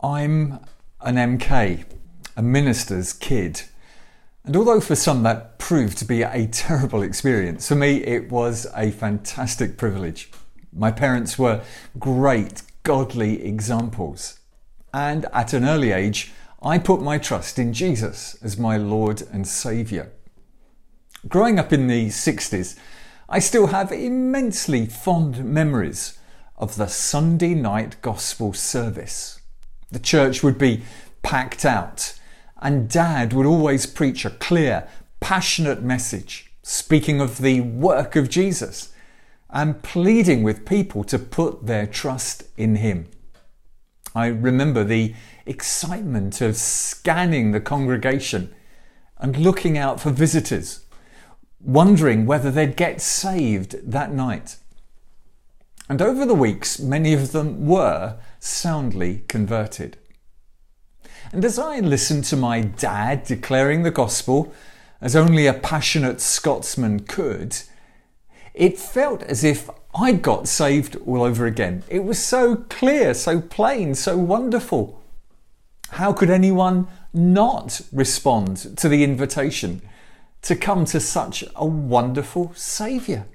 I'm an MK, a minister's kid. And although for some that proved to be a terrible experience, for me it was a fantastic privilege. My parents were great, godly examples. And at an early age, I put my trust in Jesus as my Lord and Saviour. Growing up in the 60s, I still have immensely fond memories of the Sunday night gospel service. The church would be packed out, and Dad would always preach a clear, passionate message, speaking of the work of Jesus and pleading with people to put their trust in Him. I remember the excitement of scanning the congregation and looking out for visitors, wondering whether they'd get saved that night. And over the weeks, many of them were soundly converted. And as I listened to my dad declaring the gospel, as only a passionate Scotsman could, it felt as if I'd got saved all over again. It was so clear, so plain, so wonderful. How could anyone not respond to the invitation to come to such a wonderful Saviour?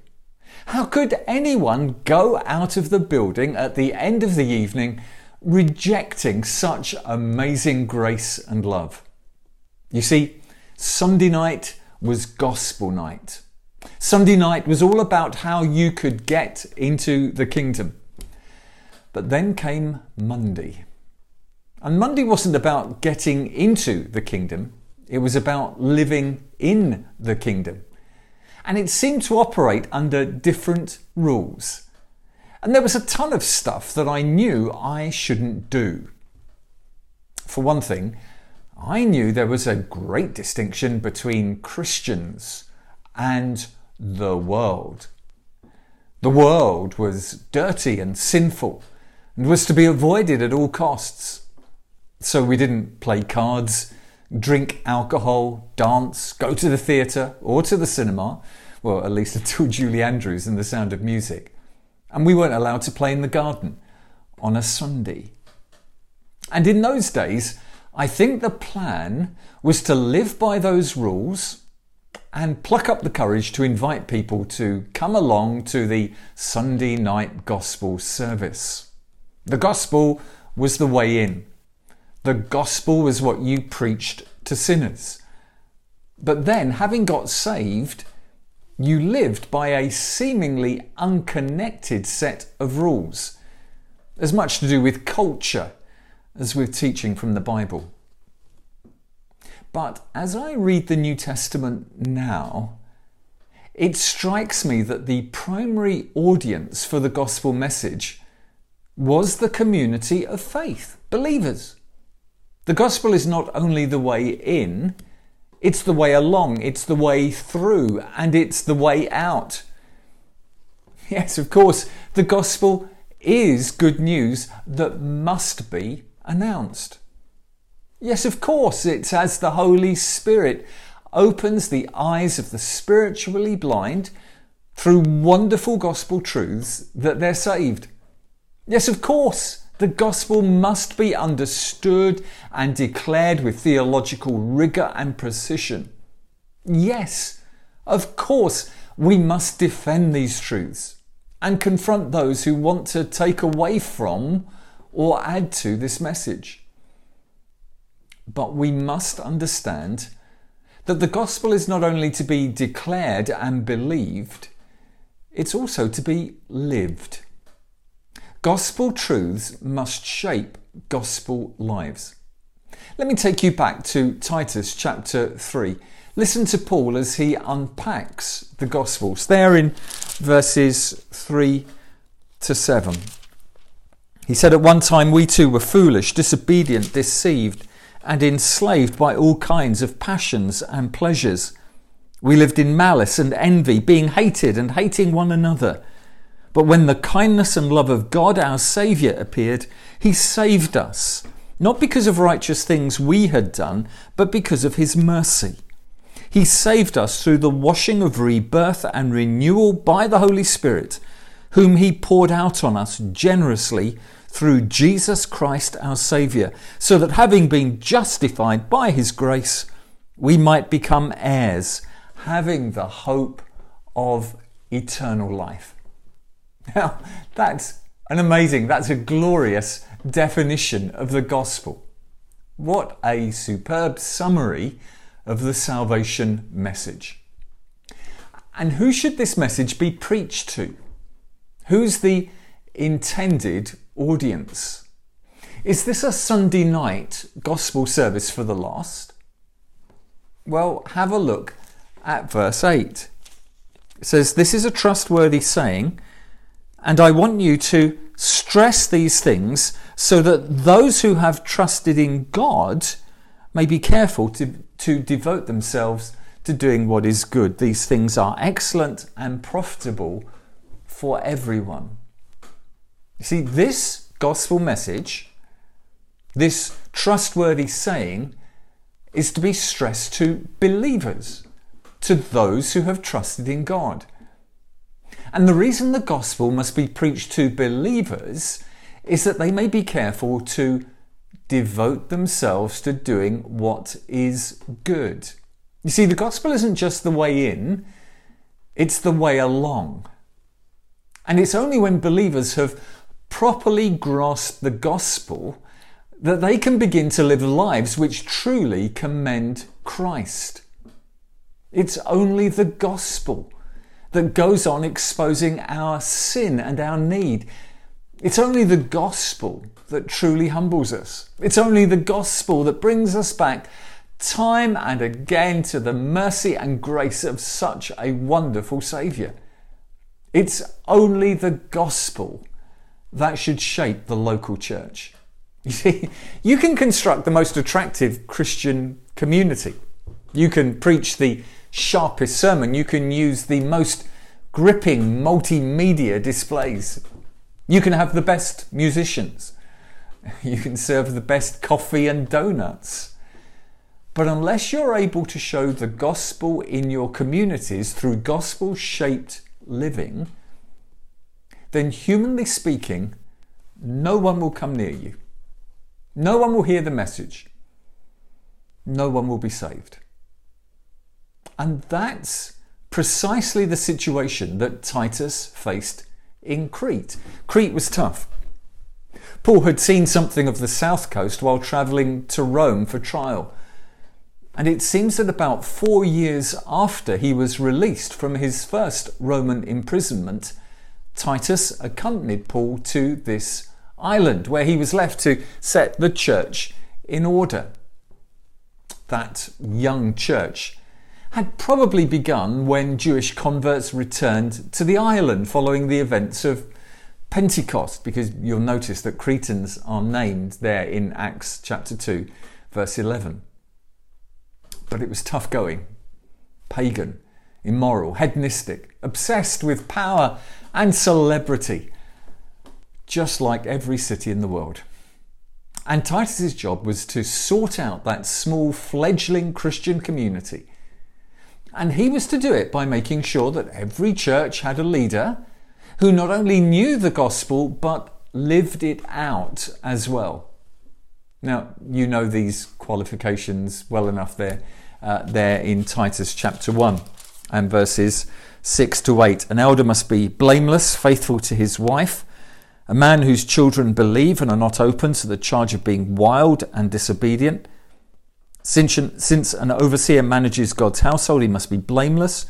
How could anyone go out of the building at the end of the evening rejecting such amazing grace and love? You see, Sunday night was gospel night. Sunday night was all about how you could get into the kingdom. But then came Monday. And Monday wasn't about getting into the kingdom, it was about living in the kingdom and it seemed to operate under different rules. And there was a ton of stuff that I knew I shouldn't do. For one thing, I knew there was a great distinction between Christians and the world. The world was dirty and sinful and was to be avoided at all costs. So we didn't play cards, drink alcohol, dance, go to the theatre or to the cinema, well, at least until Julie Andrews and the Sound of Music. And we weren't allowed to play in the garden on a Sunday. And in those days, I think the plan was to live by those rules and pluck up the courage to invite people to come along to the Sunday night gospel service. The gospel was the way in. The gospel was what you preached to sinners. But then, having got saved, you lived by a seemingly unconnected set of rules, as much to do with culture as with teaching from the Bible. But as I read the New Testament now, it strikes me that the primary audience for the gospel message was the community of faith, believers. The gospel is not only the way in, it's the way along, it's the way through, and it's the way out. Yes, of course, the gospel is good news that must be announced. Yes, of course, it's as the Holy Spirit opens the eyes of the spiritually blind through wonderful gospel truths that they're saved. Yes, of course, the gospel must be understood and declared with theological rigour and precision. Yes, of course, we must defend these truths and confront those who want to take away from or add to this message. But we must understand that the gospel is not only to be declared and believed, it's also to be lived. Gospel truths must shape gospel lives. Let me take you back to Titus chapter 3. Listen to Paul as he unpacks the Gospels. There in verses 3 to 7. He said, At one time we too were foolish, disobedient, deceived, and enslaved by all kinds of passions and pleasures. We lived in malice and envy, being hated and hating one another. But when the kindness and love of God, our Saviour, appeared, He saved us, not because of righteous things we had done, but because of His mercy. He saved us through the washing of rebirth and renewal by the Holy Spirit, whom He poured out on us generously through Jesus Christ our Saviour, so that having been justified by his grace, we might become heirs, having the hope of eternal life. Now, that's an amazing, that's a glorious definition of the gospel. What a superb summary of the salvation message. And who should this message be preached to? Who's the intended audience? Is this a Sunday night gospel service for the lost? Well, have a look at verse 8. It says, This is a trustworthy saying, and I want you to stress these things so that those who have trusted in God may be careful to, to devote themselves to doing what is good. These things are excellent and profitable for everyone. You see, this gospel message, this trustworthy saying, is to be stressed to believers, to those who have trusted in God. And the reason the gospel must be preached to believers is that they may be careful to devote themselves to doing what is good. You see, the gospel isn't just the way in, it's the way along. And it's only when believers have properly grasped the gospel that they can begin to live lives which truly commend Christ. It's only the gospel that goes on exposing our sin and our need. It's only the gospel that truly humbles us. It's only the gospel that brings us back time and again to the mercy and grace of such a wonderful Saviour. It's only the gospel that should shape the local church. You see, you can construct the most attractive Christian community. You can preach the sharpest sermon. You can use the most gripping multimedia displays. You can have the best musicians. You can serve the best coffee and donuts. But unless you're able to show the gospel in your communities through gospel shaped living, then humanly speaking, no one will come near you. No one will hear the message. No one will be saved. And that's precisely the situation that Titus faced in Crete. Crete was tough. Paul had seen something of the south coast while travelling to Rome for trial. And it seems that about four years after he was released from his first Roman imprisonment, Titus accompanied Paul to this island where he was left to set the church in order. That young church had probably begun when Jewish converts returned to the island following the events of Pentecost, because you'll notice that Cretans are named there in Acts chapter 2, verse 11. But it was tough going, pagan, immoral, hedonistic, obsessed with power and celebrity, just like every city in the world. And Titus's job was to sort out that small fledgling Christian community and he was to do it by making sure that every church had a leader who not only knew the gospel but lived it out as well. Now, you know these qualifications well enough there, uh, there in Titus chapter 1 and verses 6 to 8. An elder must be blameless, faithful to his wife, a man whose children believe and are not open to the charge of being wild and disobedient since an overseer manages God's household, he must be blameless,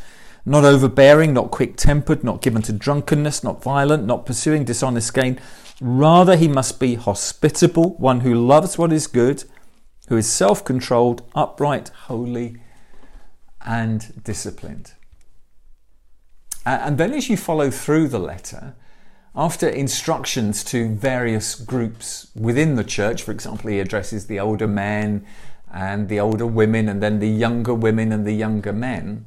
not overbearing, not quick tempered, not given to drunkenness, not violent, not pursuing dishonest gain. Rather, he must be hospitable, one who loves what is good, who is self controlled, upright, holy, and disciplined. And then, as you follow through the letter, after instructions to various groups within the church, for example, he addresses the older men, and the older women, and then the younger women and the younger men.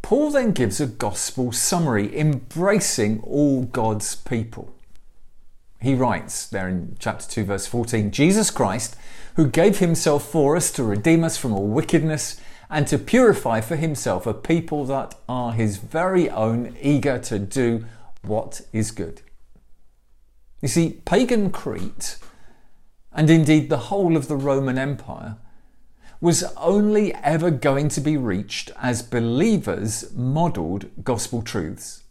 Paul then gives a gospel summary embracing all God's people. He writes there in chapter 2, verse 14 Jesus Christ, who gave himself for us to redeem us from all wickedness and to purify for himself a people that are his very own, eager to do what is good. You see, pagan Crete, and indeed the whole of the Roman Empire, was only ever going to be reached as believers modelled gospel truths.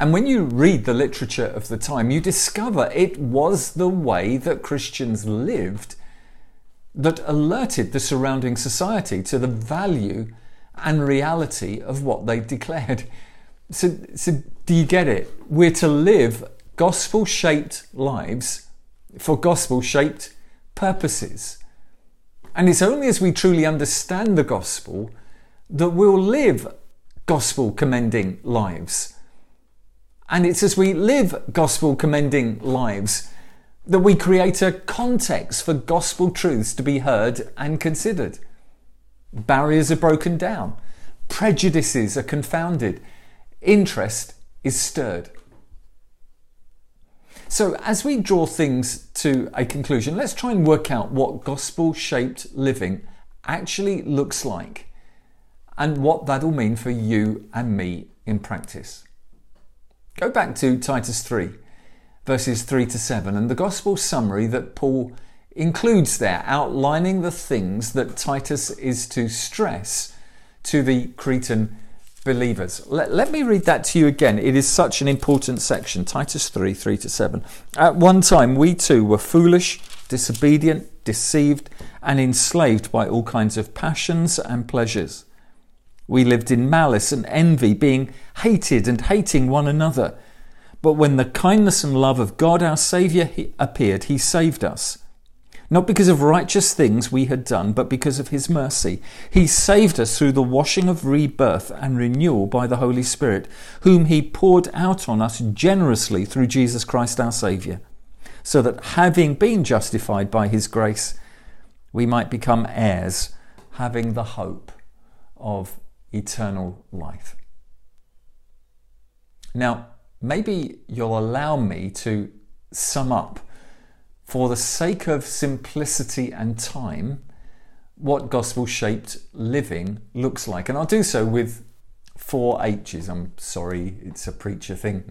And when you read the literature of the time, you discover it was the way that Christians lived that alerted the surrounding society to the value and reality of what they declared. So, so do you get it? We're to live gospel shaped lives for gospel shaped purposes. And it's only as we truly understand the gospel that we'll live gospel commending lives. And it's as we live gospel commending lives that we create a context for gospel truths to be heard and considered. Barriers are broken down, prejudices are confounded, interest is stirred. So, as we draw things to a conclusion, let's try and work out what gospel shaped living actually looks like and what that'll mean for you and me in practice. Go back to Titus 3, verses 3 to 7, and the gospel summary that Paul includes there, outlining the things that Titus is to stress to the Cretan believers. Let, let, me read that to you again. It is such an important section. Titus 3 3 to 7. At one time, we too were foolish, disobedient, deceived, and enslaved by all kinds of passions and pleasures. We lived in malice and envy, being hated and hating one another. But when the kindness and love of God our Saviour appeared, He saved us not because of righteous things we had done, but because of his mercy. He saved us through the washing of rebirth and renewal by the Holy Spirit, whom he poured out on us generously through Jesus Christ our Saviour, so that having been justified by his grace, we might become heirs, having the hope of eternal life. Now, maybe you'll allow me to sum up for the sake of simplicity and time, what gospel shaped living looks like. And I'll do so with four H's. I'm sorry, it's a preacher thing,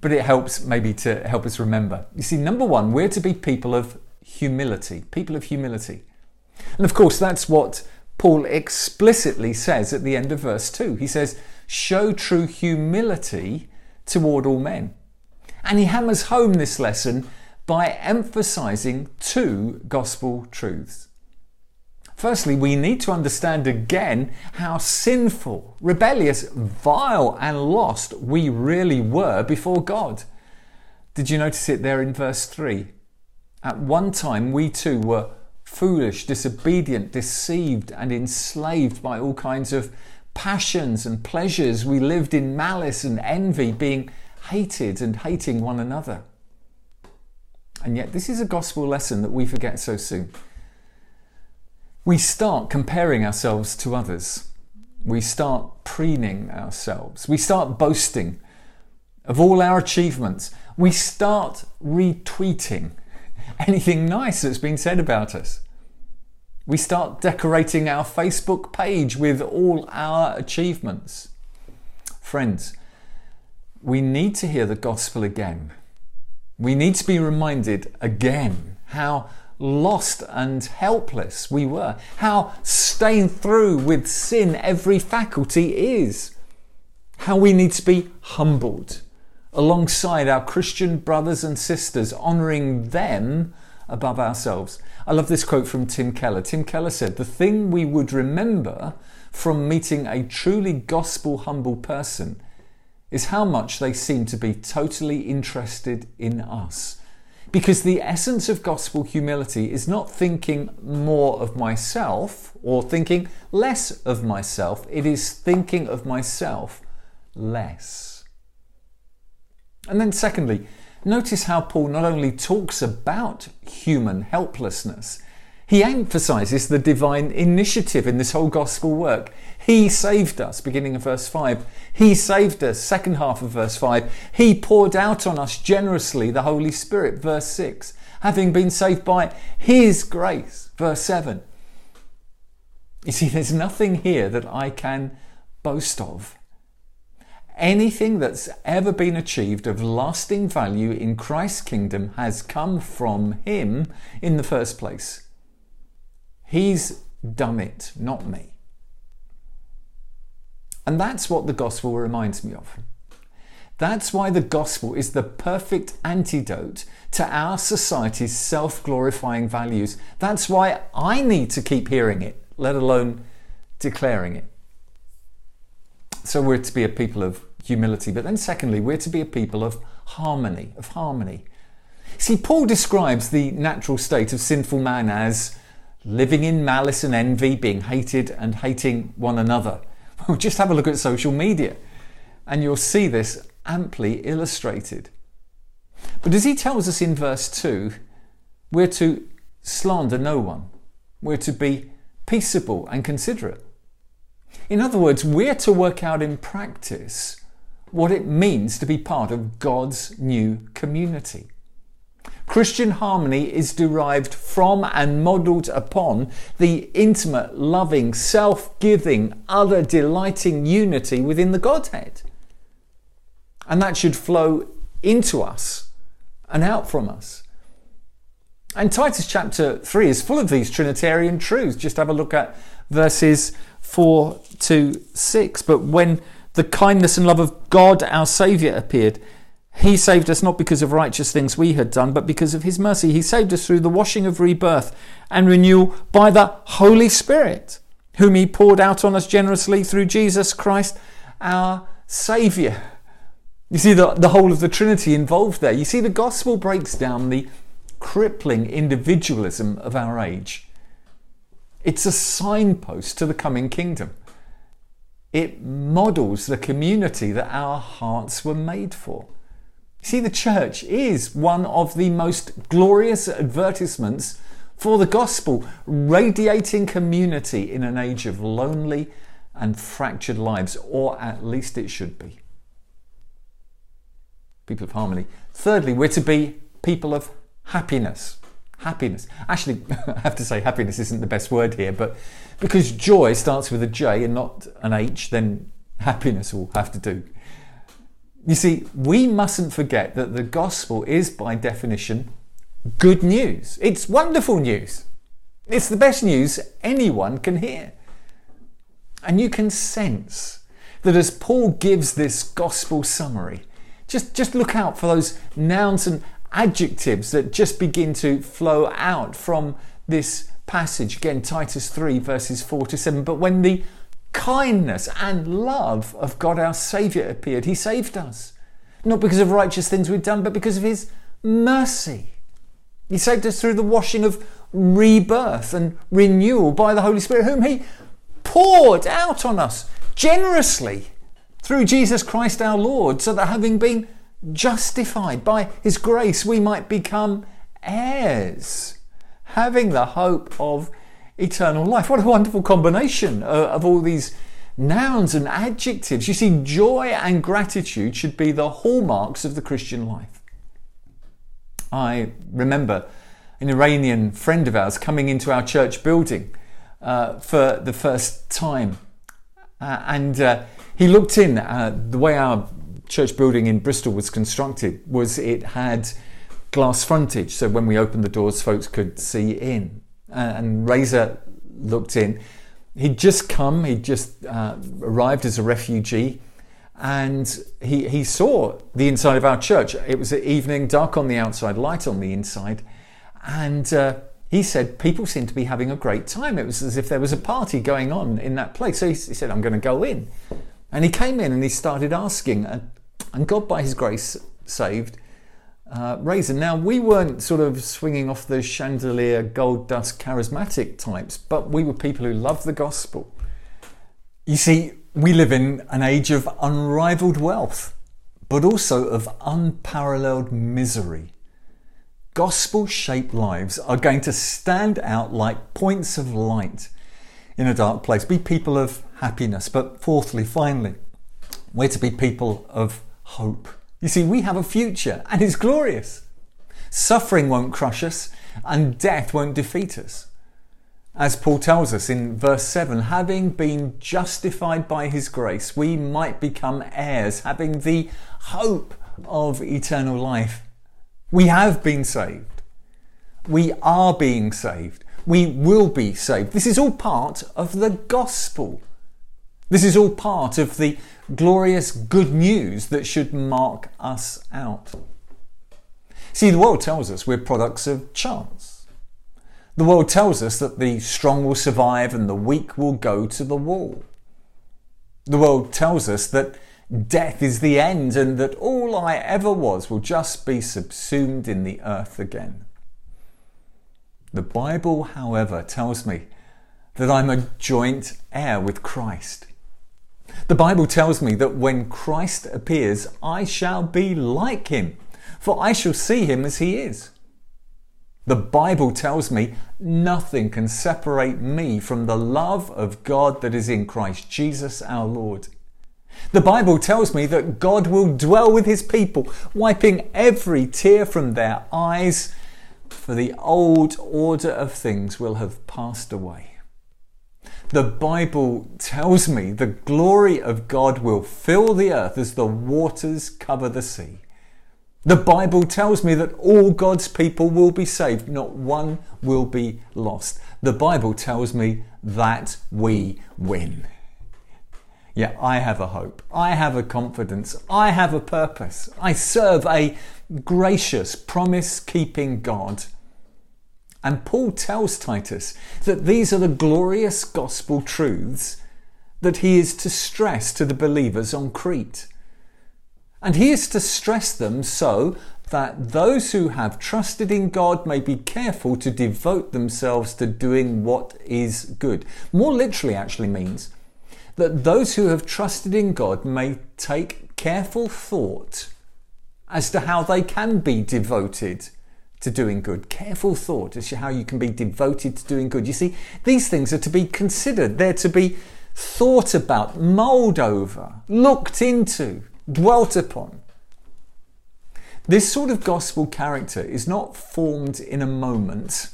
but it helps maybe to help us remember. You see, number one, we're to be people of humility, people of humility. And of course, that's what Paul explicitly says at the end of verse 2. He says, Show true humility toward all men. And he hammers home this lesson by emphasizing two gospel truths. Firstly, we need to understand again how sinful, rebellious, vile, and lost we really were before God. Did you notice it there in verse 3? At one time, we too were foolish, disobedient, deceived, and enslaved by all kinds of passions and pleasures. We lived in malice and envy, being hated and hating one another. And yet, this is a gospel lesson that we forget so soon. We start comparing ourselves to others. We start preening ourselves. We start boasting of all our achievements. We start retweeting anything nice that's been said about us. We start decorating our Facebook page with all our achievements. Friends, we need to hear the gospel again we need to be reminded again how lost and helpless we were, how stained through with sin every faculty is, how we need to be humbled alongside our Christian brothers and sisters, honouring them above ourselves. I love this quote from Tim Keller. Tim Keller said, The thing we would remember from meeting a truly gospel humble person is how much they seem to be totally interested in us. Because the essence of gospel humility is not thinking more of myself or thinking less of myself, it is thinking of myself less. And then, secondly, notice how Paul not only talks about human helplessness, he emphasizes the divine initiative in this whole gospel work. He saved us, beginning of verse 5. He saved us, second half of verse 5. He poured out on us generously the Holy Spirit, verse 6. Having been saved by His grace, verse 7. You see, there's nothing here that I can boast of. Anything that's ever been achieved of lasting value in Christ's kingdom has come from Him in the first place. He's done it, not me. And that's what the gospel reminds me of. That's why the gospel is the perfect antidote to our society's self glorifying values. That's why I need to keep hearing it, let alone declaring it. So we're to be a people of humility, but then secondly, we're to be a people of harmony, of harmony. See, Paul describes the natural state of sinful man as living in malice and envy, being hated and hating one another. Well, just have a look at social media and you'll see this amply illustrated. But as he tells us in verse 2, we're to slander no one, we're to be peaceable and considerate. In other words, we're to work out in practice what it means to be part of God's new community. Christian harmony is derived from and modelled upon the intimate, loving, self giving, other delighting unity within the Godhead. And that should flow into us and out from us. And Titus chapter 3 is full of these Trinitarian truths. Just have a look at verses 4 to 6. But when the kindness and love of God our Saviour appeared, he saved us not because of righteous things we had done, but because of His mercy. He saved us through the washing of rebirth and renewal by the Holy Spirit, whom He poured out on us generously through Jesus Christ, our Saviour. You see the, the whole of the Trinity involved there. You see, the gospel breaks down the crippling individualism of our age. It's a signpost to the coming kingdom. It models the community that our hearts were made for. See, the church is one of the most glorious advertisements for the gospel, radiating community in an age of lonely and fractured lives, or at least it should be. People of harmony. Thirdly, we're to be people of happiness. Happiness. Actually, I have to say happiness isn't the best word here, but because joy starts with a J and not an H, then happiness will have to do. You see, we mustn't forget that the gospel is, by definition, good news. It's wonderful news. It's the best news anyone can hear. And you can sense that as Paul gives this gospel summary, just, just look out for those nouns and adjectives that just begin to flow out from this passage. Again, Titus 3, verses 4 to 7. But when the kindness and love of God our Saviour appeared. He saved us. Not because of righteous things we've done, but because of His mercy. He saved us through the washing of rebirth and renewal by the Holy Spirit, whom He poured out on us generously through Jesus Christ our Lord, so that having been justified by His grace, we might become heirs, having the hope of eternal life. What a wonderful combination uh, of all these nouns and adjectives. You see, joy and gratitude should be the hallmarks of the Christian life. I remember an Iranian friend of ours coming into our church building uh, for the first time. Uh, and uh, he looked in. Uh, the way our church building in Bristol was constructed was it had glass frontage, so when we opened the doors, folks could see in and Reza looked in. He'd just come, he'd just uh, arrived as a refugee, and he, he saw the inside of our church. It was evening, dark on the outside, light on the inside, and uh, he said people seemed to be having a great time. It was as if there was a party going on in that place. So he, he said, I'm going to go in. And he came in and he started asking, and, and God, by his grace, saved uh, Reza. Now, we weren't sort of swinging off the chandelier, gold dust, charismatic types, but we were people who loved the gospel. You see, we live in an age of unrivaled wealth, but also of unparalleled misery. Gospel shaped lives are going to stand out like points of light in a dark place. Be people of happiness. But fourthly, finally, we're to be people of hope. You see, we have a future and it's glorious. Suffering won't crush us and death won't defeat us. As Paul tells us in verse 7, having been justified by his grace, we might become heirs, having the hope of eternal life. We have been saved. We are being saved. We will be saved. This is all part of the gospel. This is all part of the glorious good news that should mark us out. See, the world tells us we're products of chance. The world tells us that the strong will survive and the weak will go to the wall. The world tells us that death is the end and that all I ever was will just be subsumed in the earth again. The Bible, however, tells me that I'm a joint heir with Christ. The Bible tells me that when Christ appears, I shall be like him, for I shall see him as he is. The Bible tells me nothing can separate me from the love of God that is in Christ Jesus our Lord. The Bible tells me that God will dwell with his people, wiping every tear from their eyes, for the old order of things will have passed away. The Bible tells me the glory of God will fill the earth as the waters cover the sea. The Bible tells me that all God's people will be saved, not one will be lost. The Bible tells me that we win. Yeah, I have a hope. I have a confidence. I have a purpose. I serve a gracious, promise keeping God and Paul tells Titus that these are the glorious gospel truths that he is to stress to the believers on Crete. And he is to stress them so that those who have trusted in God may be careful to devote themselves to doing what is good. More literally, actually means that those who have trusted in God may take careful thought as to how they can be devoted to doing good. Careful thought as to how you can be devoted to doing good. You see, these things are to be considered, they're to be thought about, mulled over, looked into, dwelt upon. This sort of gospel character is not formed in a moment,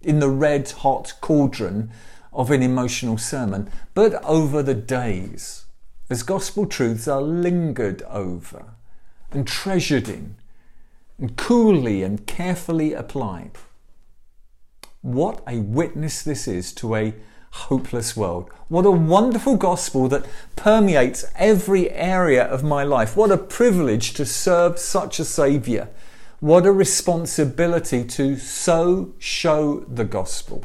in the red hot cauldron of an emotional sermon, but over the days, as gospel truths are lingered over and treasured in and coolly and carefully applied. What a witness this is to a hopeless world. What a wonderful gospel that permeates every area of my life. What a privilege to serve such a Saviour. What a responsibility to so show the gospel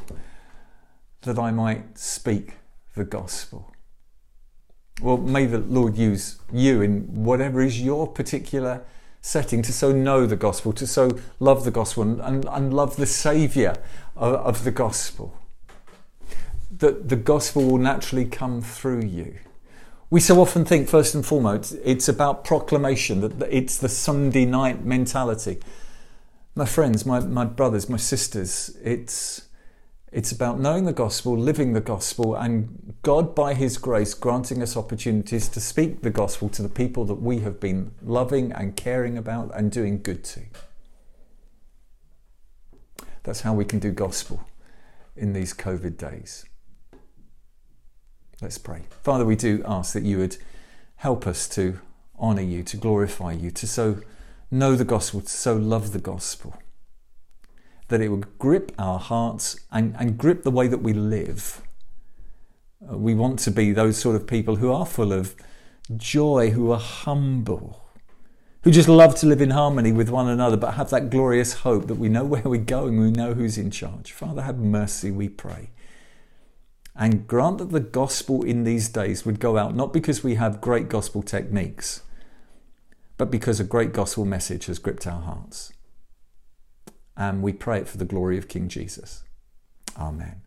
that I might speak the gospel. Well, may the Lord use you in whatever is your particular setting to so know the gospel, to so love the gospel and, and, love the Saviour of, of the gospel. That the gospel will naturally come through you. We so often think, first and foremost, it's about proclamation, that it's the Sunday night mentality. My friends, my, my brothers, my sisters, it's it's about knowing the gospel, living the gospel, and God, by His grace, granting us opportunities to speak the gospel to the people that we have been loving and caring about and doing good to. That's how we can do gospel in these COVID days. Let's pray. Father, we do ask that you would help us to honour you, to glorify you, to so know the gospel, to so love the gospel that it would grip our hearts and, and grip the way that we live. Uh, we want to be those sort of people who are full of joy, who are humble, who just love to live in harmony with one another, but have that glorious hope that we know where we're going, we know who's in charge. Father, have mercy, we pray. And grant that the gospel in these days would go out not because we have great gospel techniques, but because a great gospel message has gripped our hearts and we pray it for the glory of King Jesus. Amen.